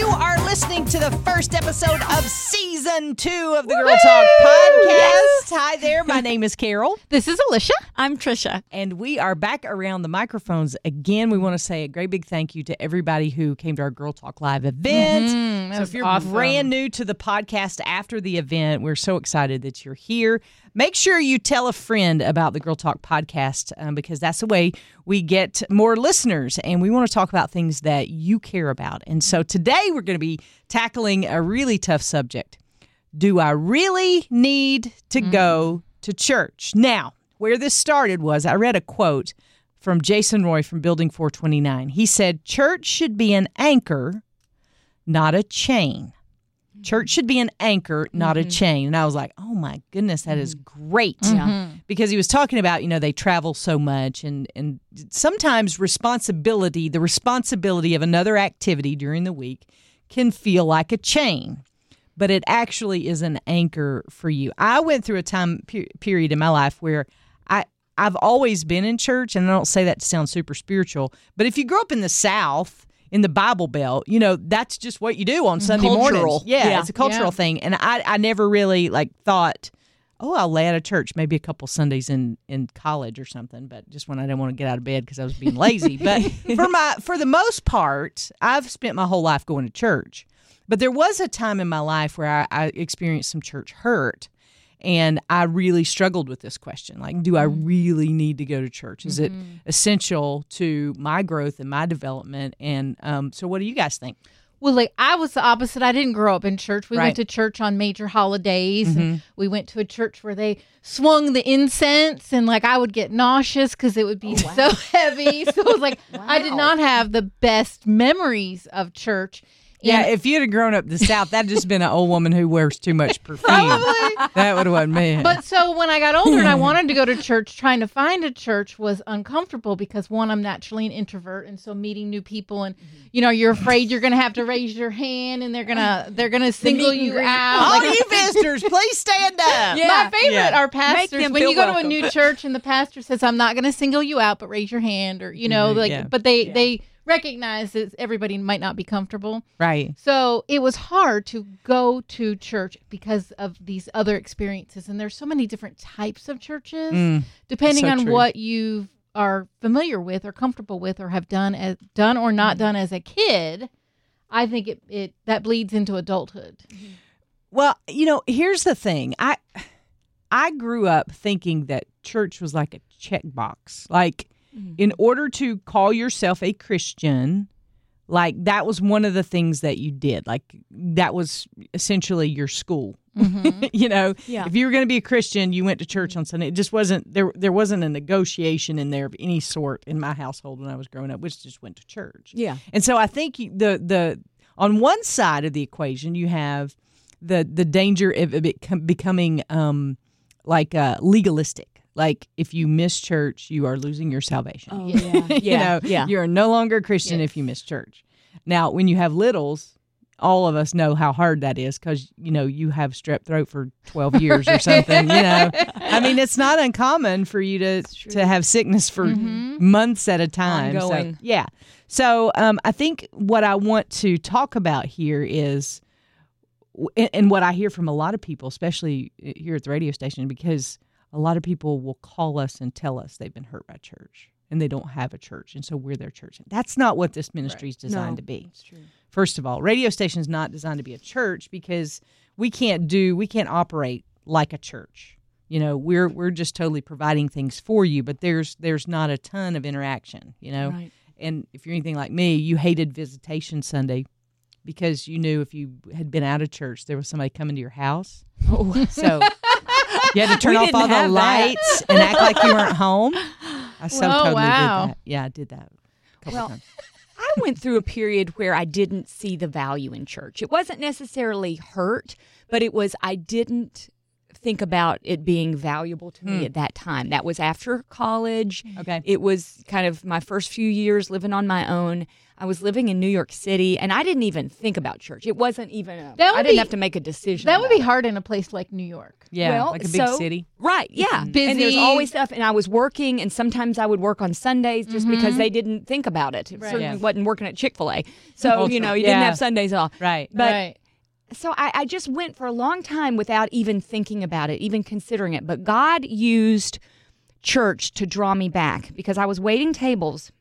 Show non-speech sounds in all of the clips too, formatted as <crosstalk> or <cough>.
You are listening to the first episode of season two of the Girl Talk podcast. Hi there. My <laughs> name is Carol. This is Alicia. I'm Trisha. And we are back around the microphones again. We want to say a great big thank you to everybody who came to our Girl Talk Live event. Mm, that so if you're awesome. brand new to the podcast after the event, we're so excited that you're here. Make sure you tell a friend about the Girl Talk podcast um, because that's the way we get more listeners. And we want to talk about things that you care about. And so today we're going to be tackling a really tough subject. Do I really need to go to church? Now, where this started was I read a quote from Jason Roy from Building 429. He said, Church should be an anchor, not a chain. Church should be an anchor, not a mm-hmm. chain. And I was like, oh my goodness, that is mm. great. Mm-hmm. Because he was talking about, you know, they travel so much and, and sometimes responsibility, the responsibility of another activity during the week can feel like a chain but it actually is an anchor for you. I went through a time pe- period in my life where I I've always been in church, and I don't say that to sound super spiritual, but if you grew up in the South. In the Bible Belt, you know that's just what you do on mm-hmm. Sunday Cultural. mornings. Yeah, Yeah. it's a cultural Yeah. thing, and I I never really like thought, oh, I'll lay out of church maybe a couple Sundays in in college or something, but just when I didn't want to get out of bed because I was being lazy. but <laughs> for my for the most part, I've spent my whole life going to church. But there was a time in my life where I, I experienced some church hurt. And I really struggled with this question. Like, do I really need to go to church? Is it essential to my growth and my development? And um, so, what do you guys think? Well, like I was the opposite. I didn't grow up in church. We Right. went to church on major holidays. Mm-hmm. And we went to a church where they swung the incense, and like I would get nauseous because it would be so <laughs> heavy. So it was like I did not have the best memories of church. Yeah, if you'd have grown up the South, that'd just been an old woman who wears too much <laughs> perfume. That would have been me. But so when I got older and I <laughs> wanted to go to church, trying to find a church was uncomfortable because one, I'm naturally an introvert, and so meeting new people and you know you're afraid you're gonna have to raise your hand and they're gonna they're gonna single you out. all Like, you visitors, please stand <laughs> up. Yeah. my favorite Yeah. are pastors. When you go to a new church and the pastor says, "I'm not going to single you out, but raise your hand," or you know, Mhm, like, yeah. but they they recognize that everybody might not be comfortable. Right. So it was hard to go to church because of these other experiences, and there's so many different types of churches Mm, depending so on true. what you are familiar with or comfortable with or have done as done or not done as a kid. I think it, it that bleeds into adulthood. Well, you know, here's the thing. I I grew up thinking that church was like a checkbox. Like in order to call yourself a Christian, like that was one of the things that you did. Like that was essentially your school. <laughs> you know, Yeah. if you were going to be a Christian, you went to church on Sunday. It just wasn't there. There wasn't a negotiation in there of any sort in my household when I was growing up. Which just went to church. Yeah. And so I think the the on one side of the equation you have the the danger of it becoming um like uh legalistic. Like if you miss church, you are losing your salvation. Oh, yeah. <laughs> you Yeah. know, <laughs> yeah. you're no longer a Christian if you miss church. Now, when you have littles, all of us know how hard that is because you know you have strep throat for 12 <laughs> years or something you know i mean it's not uncommon for you to to have sickness for months at a time So, yeah so um, i think what i want to talk about here is and, and what i hear from a lot of people especially here at the radio station because a lot of people will call us and tell us they've been hurt by church and they don't have a church and so we're their church. That's not what this ministry is designed No, to be. That's true. first of all radio station is not designed to be a church because we can't do we can't operate like a church. You know we're we're just totally providing things for you but there's there's not a ton of interaction you know? Right. and if you're anything like me you hated visitation sunday because you knew if you had been out of church there was somebody coming to your house. Oh, so you had to turn off all the lights and act like you weren't home i so totally wow. did that yeah i did that a couple Well, times I went through a period where I didn't see the value in church. It wasn't necessarily hurt, but it was I didn't think about it being valuable to me hmm. at that time. That was after college. Okay. It was kind of my first few years living on my own. I was living in New York City, and I didn't even think about church. It wasn't even. A, that I didn't be- have to make a decision. That would be it. hard in a place like New York. Yeah, Well, like a big so- city. Right, yeah. And there's always stuff. And I was working, and sometimes I would work on Sundays just mm-hmm. because they didn't think about it. It certainly Yeah. wasn't working at Chick fil A. So, Culture. you know, you didn't have Sundays off. Right. But right. so I, I just went for a long time without even thinking about it, even considering it. But God used church to draw me back because I was waiting tables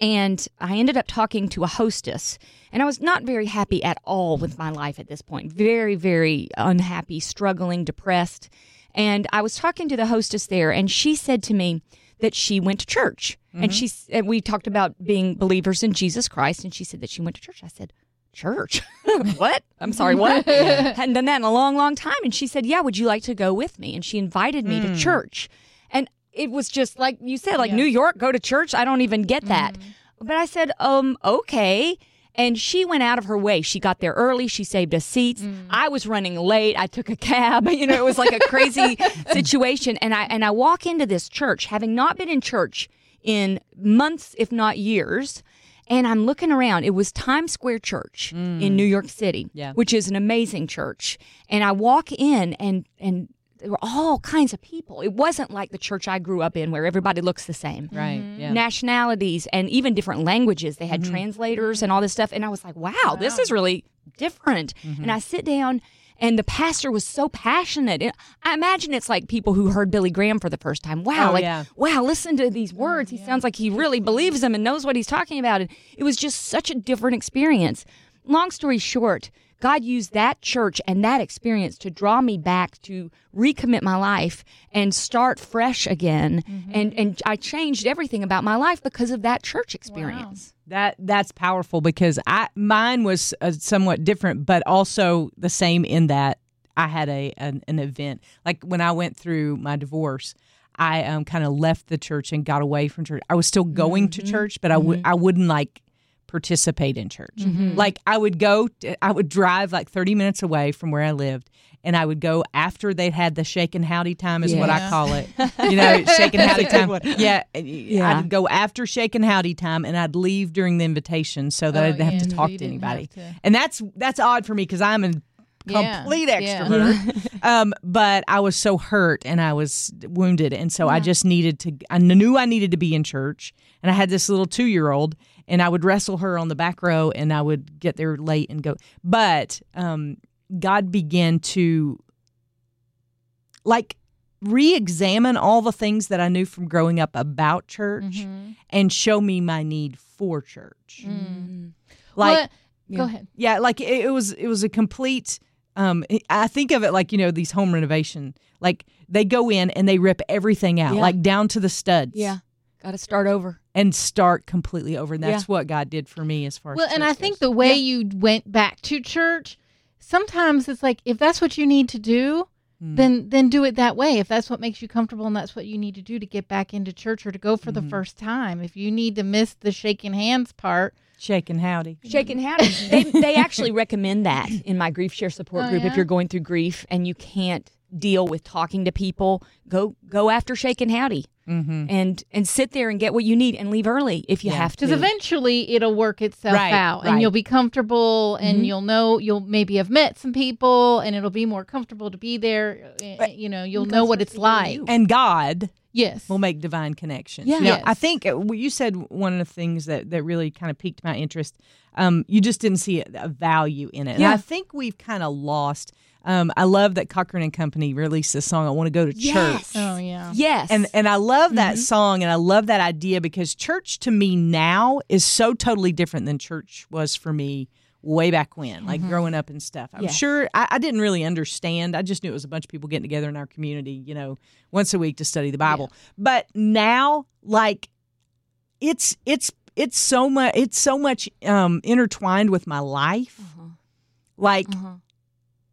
and I ended up talking to a hostess. And I was not very happy at all with my life at this point. Very, very unhappy, struggling, depressed. And I was talking to the hostess there, and she said to me that she went to church. And mm-hmm. she and we talked about being believers in Jesus Christ, and she said that she went to church. I said, Church? <laughs> what? I'm sorry, what? <laughs> <laughs> Hadn't done that in a long, long time. And she said, Yeah, would you like to go with me? And she invited me to mm. church. And it was just like you said, like New York, go to church. I don't even get that. Mm-hmm. But I said, um, okay. And she went out of her way. She got there early. She saved us seats. Mm. I was running late. I took a cab. <laughs> You know, it was like a crazy <laughs> situation. And I and I walk into this church, having not been in church in months, if not years. And I'm looking around. It was Times Square Church in mm. New York City, Yeah. which is an amazing church. And I walk in, and and there were all kinds of people. It wasn't like the church I grew up in, where everybody looks the same Right. Mm-hmm. Yeah. nationalities and even different languages. They had mm-hmm. translators and all this stuff. And I was like, wow, this is really different. And mm-hmm. I sit down and the pastor was so passionate. And I imagine it's like people who heard Billy Graham for the first time. Wow, Oh, like, yeah. wow, listen to these oh, words. He sounds like he really believes them and knows what he's talking about. And it was just such a different experience. Long story short, God used that church and that experience to draw me back to recommit my life and start fresh again. And and I changed everything about my life because of that church experience. That that's powerful because I mine was uh, somewhat different, but also the same in that I had a an, an event like when I went through my divorce. I um, kind of left the church and got away from church. I was still going to church, but I would I wouldn't like participate in church. Like I would go, I would drive like thirty minutes away from where I lived, and I would go after they'd had the shake and howdy time, is what I call it. <laughs> You know, shake and howdy time. Yeah, Yeah. I'd go after shake and howdy time, and I'd leave during the invitation so that Oh, I didn't have yeah, to talk to anybody. to- And that's that's odd for me because I'm a Yeah, complete yeah. extrovert. <laughs> um, but I was so hurt and I was wounded, and so I just needed to. I knew I needed to be in church, and I had this little two year old, and I would wrestle her on the back row, and I would get there late and go. But um, God began to like re-examine all the things that I knew from growing up about church Mhm. and show me my need for church. Mm. Like Well, Yeah. go ahead. yeah, like it, it was it was a complete um I think of it like, you know, these home renovation. Like they go in and they rip everything out, Yeah. like down to the studs. Yeah. Got to start over. And start completely over. And that's Yeah. what God did for me as far Well, as well. and I church think the way you went back to church, sometimes it's like if that's what you need to do, Mm. then then do it that way. If that's what makes you comfortable and that's what you need to do to get back into church or to go for Mm-hmm. the first time. If you need to miss the shaking hands part, shake and howdy. Shaking howdy. <laughs> they, they actually recommend that in my grief share support Oh, group. yeah? If you're going through grief and you can't deal with talking to people, go go after shaking howdy Mm-hmm. and and sit there and get what you need and leave early if you Yeah. have to. because eventually it'll work itself Right, out and you'll be comfortable and Mhm. you'll know you'll maybe have met some people and it'll be more comfortable to be there. uh, You know, you'll know what it's like. you. And God Yes. will make divine connections. Yeah. You know, Yes. I think uh, you said one of the things that, that really kind of piqued my interest. Um, you just didn't see a, a value in it, and Yeah. I think we've kind of lost. Um, I love that Cochren and Company released this song. I want to go to Yes. church. oh yeah. Yes. And and I love that Mhm. song and I love that idea because church to me now is so totally different than church was for me way back when, like growing up and stuff. I'm Yes. sure I, I didn't really understand. I just knew it was a bunch of people getting together in our community, you know, once a week to study the Bible. But now, like, it's it's it's so much it's so much um intertwined with my life. Uh-huh. Like Uh-huh.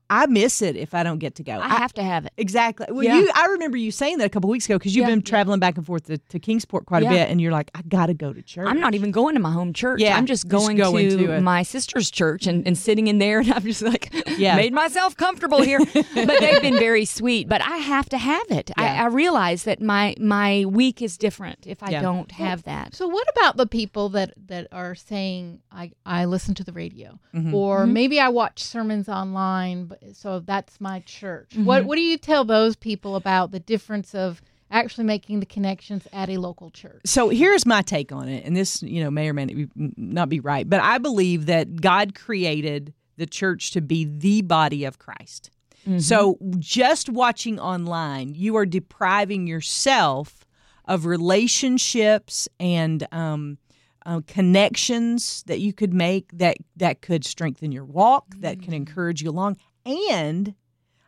I miss it if I don't get to go. I have to have it. Exactly. Well, Yeah. you. I remember you saying that a couple weeks ago because you've Yeah. been traveling back and forth to, to Kingsport quite Yeah. a bit, and you're like, I got to go to church. I'm not even going to my home church. Yeah, I'm just just going, going to, to my sister's church and, and sitting in there, and I'm just like, Yeah. made myself comfortable here. <laughs> but they've been very sweet. But I have to have it. I, Yeah. I realize that my my week is different if I Yeah. don't have that. So what about the people that that are saying I I listen to the radio Mm-hmm. or maybe I watch sermons online but so that's my church. Mm-hmm. What what do you tell those people about the difference of actually making the connections at a local church? so here's my take on it, and this, you know, may or may not be- right, but I believe that God created the church to be the body of Christ. So just watching online, you are depriving yourself of relationships and um, uh, connections that you could make that that could strengthen your walk, that can encourage you along, and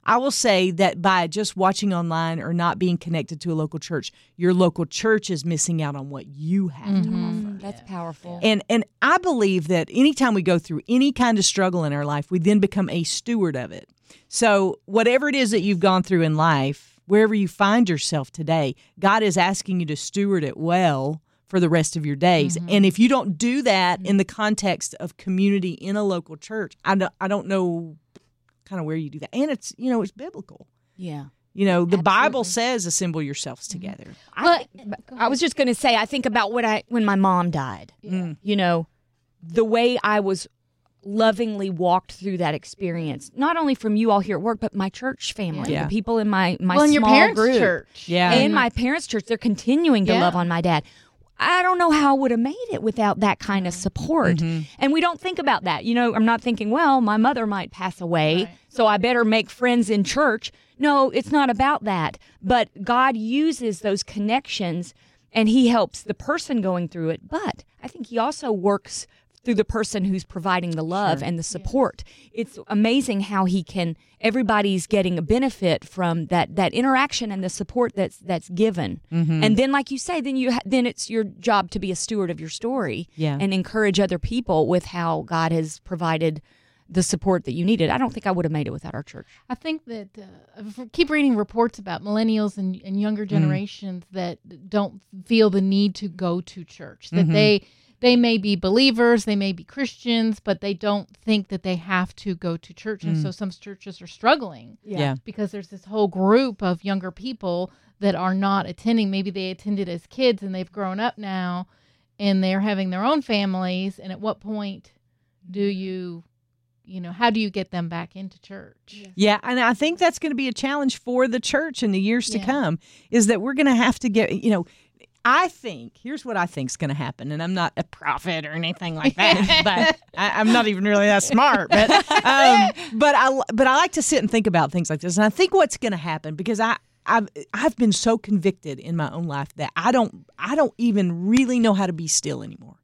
I will say that by just watching online or not being connected to a local church, your local church is missing out on what you have to mm-hmm. offer. That's powerful. And and I believe that anytime we go through any kind of struggle in our life, we then become a steward of it. So whatever it is that you've gone through in life, wherever you find yourself today, God is asking you to steward it well for the rest of your days. Mm-hmm. And if you don't do that in mm-hmm. the context of community in a local church, I don't, I don't know kind of where you do that. And it's, you know, it's biblical. yeah. You know, the Bible says assemble yourselves mm-hmm. together. I, I was just going to say, I think about what I when my mom died. Mm. You know, the way I was lovingly walked through that experience, not only from you all here at work, but my church family, Yeah. the people in my my well, in your small parents' group, church. Yeah. and mm-hmm. my parents' church. They're continuing to Yeah. love on my dad. I don't know how I would have made it without that kind of support. Mm-hmm. And we don't think about that. You know, I'm not thinking, well, my mother might pass away, Right. so I better make friends in church. No, it's not about that. But God uses those connections and He helps the person going through it. But I think He also works through the person who's providing the love and the support. It's amazing how he can everybody's getting a benefit from that that interaction and the support that's that's given. Mm-hmm. And then like you say then you ha- then it's your job to be a steward of your story Yeah. and encourage other people with how God has provided the support that you needed. I don't think I would have made it without our church. I think that uh, keep reading reports about millennials and, and younger generations that don't feel the need to go to church. That they they may be believers, they may be Christians, but they don't think that they have to go to church. And so mm. some churches are struggling Yeah. because there's this whole group of younger people that are not attending. Maybe they attended as kids and they've grown up now and they're having their own families. And at what point do you, you know, how do you get them back into church? Yeah, and I think that's going to be a challenge for the church in the years to Yeah. come is that we're going to have to get, you know, I think here's what I think is going to happen, and I'm not a prophet or anything like that, <laughs> but I, I'm not even really that smart. But um, but I but I like to sit and think about things like this, and I think what's going to happen because I. I've I've been so convicted in my own life that I don't I don't even really know how to be still anymore.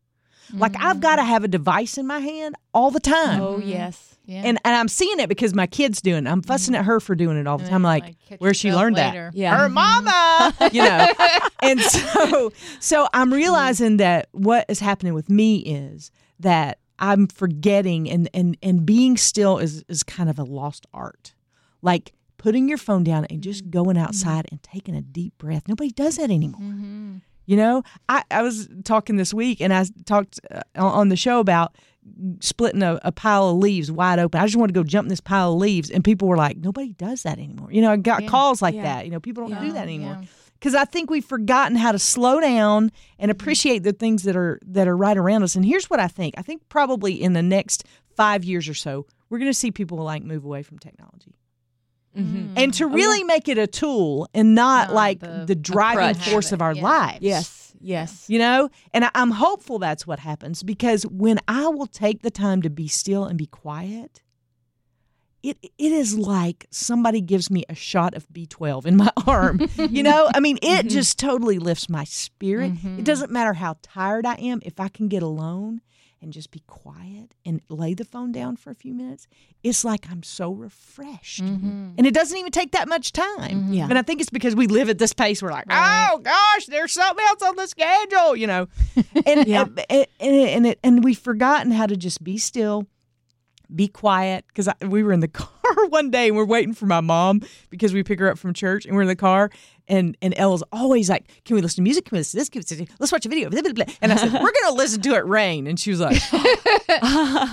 Like I've got to have a device in my hand all the time. Oh yes. Yeah. And and I'm seeing it because my kid's doing it. I'm fussing at her for doing it all the time. I'm like, Like, where she learned later. that? Yeah. Her mama, mm-hmm. you know. <laughs> and so so I'm mm-hmm. realizing that what is happening with me is that I'm forgetting and and and being still is is kind of a lost art. Like putting your phone down and just mm-hmm. going outside and taking a deep breath. Nobody does that anymore. You know, I, I was talking this week and I talked uh, on the show about splitting a, a pile of leaves wide open. I just want to go jump in this pile of leaves. And people were like, nobody does that anymore. You know, I got calls like Yeah. that. You know, people don't do that anymore. yeah. Because I think we've forgotten how to slow down and appreciate the things that are that are right around us. And here's what I think. I think probably in the next five years or so, we're going to see people like move away from technology Mm-hmm. and to really make it a tool and not Not like the- the, driving crutch. force of our Yeah. lives. Yes. Yes. You know, and I, I'm hopeful that's what happens because when I will take the time to be still and be quiet, it it is like somebody gives me a shot of B12 in my <laughs> arm. you know, I mean, it just totally lifts my spirit. It doesn't matter how tired I am if I can get alone and just be quiet and lay the phone down for a few minutes. It's like I'm so refreshed. Mm-hmm. And it doesn't even take that much time. Yeah. And I think it's because we live at this pace. We're like, oh gosh, there's something else on the schedule, you know. <laughs> And uh, and, and, and, it, and we've forgotten how to just be still, be quiet. Because we were in the <laughs> car car <laughs> one day and we're waiting for my mom because we pick her up from church and we're in the car and and Ella's always like, "Can we listen to music? Can we listen to this? Can we listen to, let's watch a video." Blah, blah, blah. And I said, "We're gonna listen to it rain," and she was like, <laughs>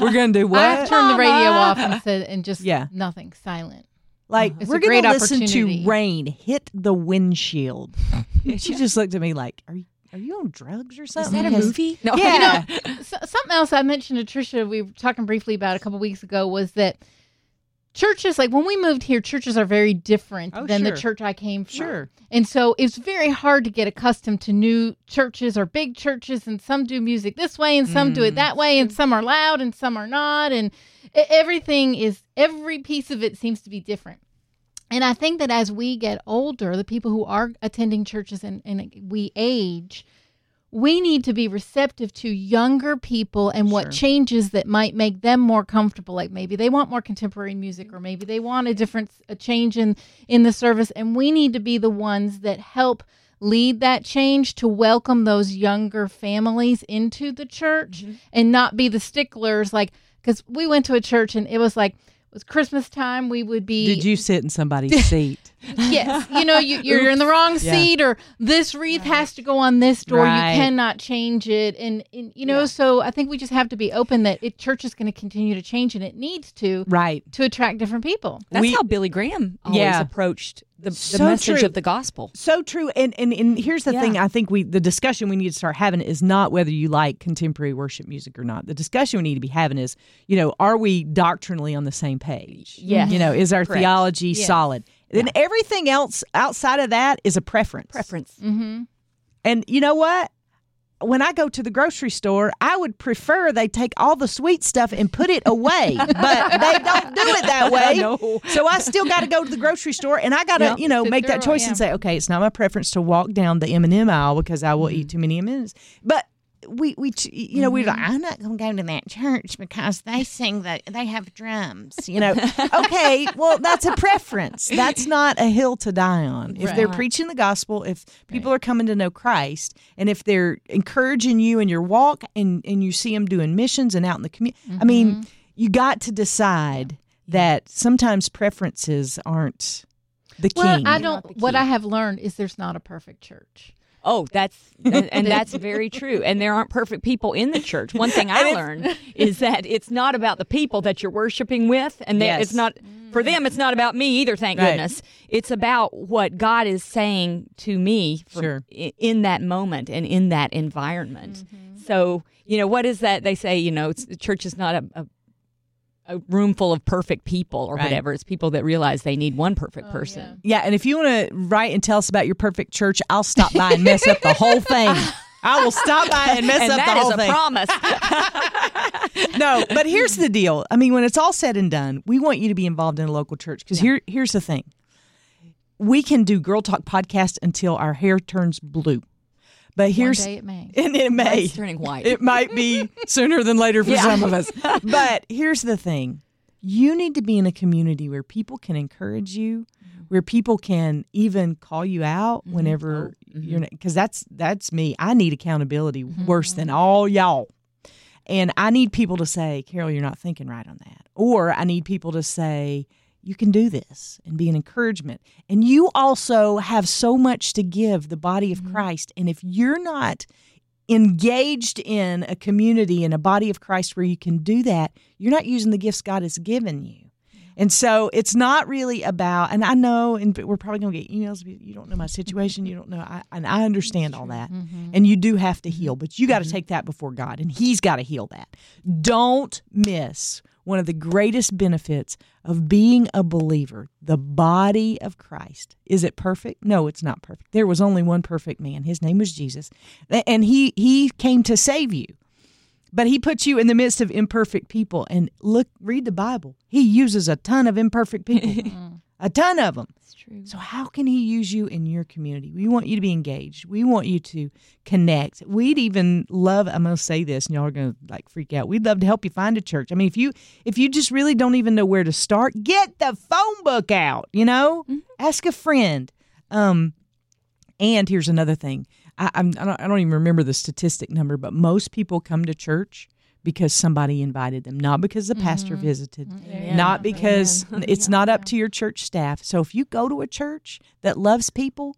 "We're gonna do what?" I've turned the radio off and said, and just Yeah. nothing, silent. Like uh-huh. It's we're gonna listen to rain hit the windshield. And <laughs> she just looked at me like, "Are you are you on drugs or something? Is that a Because- movie? No. Yeah. So, something else I mentioned to Trisha, we were talking briefly about a couple weeks ago, was that churches, like when we moved here, churches are very different Oh, than sure. the church I came from. Sure. And so it's very hard to get accustomed to new churches or big churches, and some do music this way, and some do Mm. it that way, and some are loud, and some are not, and everything is every piece of it seems to be different. And I think that as we get older, the people who are attending churches and, and we age, we need to be receptive to younger people and what Sure. changes that might make them more comfortable. Like maybe they want more contemporary music, or maybe they want a different a change in in the service, and we need to be the ones that help lead that change to welcome those younger families into the church mm-hmm. and not be the sticklers like because we went to a church and it was like was christmas time we would be Did you sit in somebody's <laughs> seat? yes you know you, you're in the wrong Yeah. seat or this wreath has to go on this door Right. you cannot change it and, and you know Yeah. so i think we just have to be open that it church is going to continue to change and it needs to right. to attract different people That's We- how Billy Graham always Yeah. approached the, the So message true. of the gospel. So true. And and, and here's the Yeah. thing I think we the discussion we need to start having is not whether you like contemporary worship music or not. The discussion we need to be having is, you know, are we doctrinally on the same page? Yes. You know, is our Correct. theology Yes. solid? Then everything else outside of that is a preference. Preference. mm-hmm. And you know what? When I go to the grocery store, I would prefer they take all the sweet stuff and put it away, but they don't do it that <laughs> way. No. So I still got to go to the grocery store, and I got to, Yeah. you know, Sit make that choice and say, okay, it's not my preference to walk down the M and m aisle because I will Mm-hmm. eat too many M and M's. But we, we, you know, we're like, mm-hmm. I'm not going to go to that church because they <laughs> sing the, they have drums. You know, <laughs> okay, well, that's a preference. That's <laughs> not a hill to die on. If they're preaching the gospel, if people are coming to know Christ, and if they're encouraging you in your walk, and and you see them doing missions and out in the community, I mm-hmm. mean, you got to decide that sometimes preferences aren't the well king. i don't what i have learned is there's not a perfect church Oh, that's and, that's <laughs> very true. And there aren't perfect people in the church. One thing I learned is that it's not about the people that you're worshiping with, and Yes. it's not for them. It's not about me either. Thank Right. goodness. It's about what God is saying to me for- Sure. in that moment and in that environment. Mm-hmm. So you know what is that they say? You know, it's, the church is not a, a a room full of perfect people or Right. whatever. It's people that realize they need one perfect oh, person. yeah, and if you want to write and tell us about your perfect church, I'll stop by and mess up the whole thing. <laughs> I will stop by and mess And up that the is whole a thing. promise. <laughs> <laughs> no, but here's the deal. I mean, when it's all said and done, we want you to be involved in a local church because here, here's the thing: we can do Girl Talk podcast until our hair turns blue, but here's one day it may <laughs> and it may It's turning white. It might be <laughs> sooner than later for Yeah. some of us. <laughs> But here's the thing you need to be in a community where people can encourage you, mm-hmm. where people can even call you out mm-hmm. whenever oh, you're mm-hmm. because that's that's me. I need accountability worse than all y'all. And I need people to say, Carol, you're not thinking right on that. Or I need people to say, you can do this and be an encouragement. And you also have so much to give the body of mm-hmm. Christ. And if you're not engaged in a community and a body of Christ where you can do that, you're not using the gifts God has given you. And so it's not really about, and I know, and we're probably going to get emails. You don't know my situation. You don't know, I, and I understand all that. Mm-hmm. And you do have to mm-hmm. heal, but you got to take that before God, and He's got to heal that. Don't miss one of the greatest benefits of being a believer, the body of Christ. Is it perfect? No, it's not perfect. There was only one perfect man. His name was Jesus, and he he came to save you. But he puts you in the midst of imperfect people. And look, read the Bible. He uses a ton of imperfect people, <laughs> mm. A ton of them. It's true. So, how can he use you in your community? We want you to be engaged. We want you to connect. We'd even love. I'm going to say this, and y'all are going to like freak out. We'd love to help you find a church. I mean, if you if you just really don't even know where to start, get the phone book out. You know, ask a friend. Um, and here's another thing. I, I'm I don't, I don't even remember the statistic number, but most people come to church because somebody invited them, not because the pastor Mm-hmm. visited, Amen. not because it's not up to your church staff. So if you go to a church that loves people,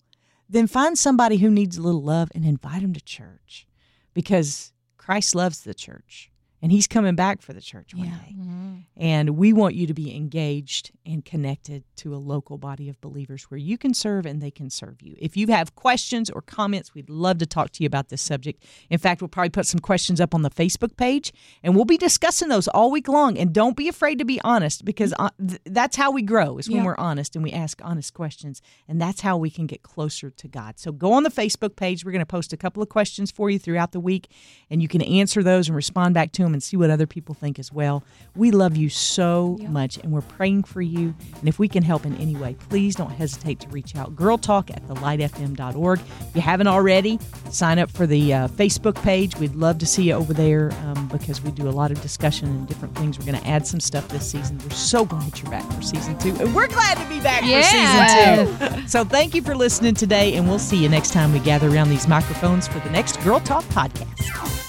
then find somebody who needs a little love and invite them to church because Christ loves the church and he's coming back for the church one day. Mm-hmm. And we want you to be engaged and connected to a local body of believers where you can serve and they can serve you. If you have questions or comments, we'd love to talk to you about this subject. In fact, we'll probably put some questions up on the Facebook page and we'll be discussing those all week long. And don't be afraid to be honest because uh, th- that's how we grow is when Yeah. we're honest and we ask honest questions. And that's how we can get closer to God. So go on the Facebook page. We're going to post a couple of questions for you throughout the week and you can answer those and respond back to them and see what other people think as well. We love you so much and we're praying for you. And if we can help in any way, please don't hesitate to reach out. Girl Talk at thelightfm.org. If you haven't already, sign up for the uh, Facebook page. We'd love to see you over there um, because we do a lot of discussion and different things. We're going to add some stuff this season. We're so glad you're back for season two. And we're glad to be back Yes. for season two. So thank you for listening today, and we'll see you next time we gather around these microphones for the next Girl Talk podcast.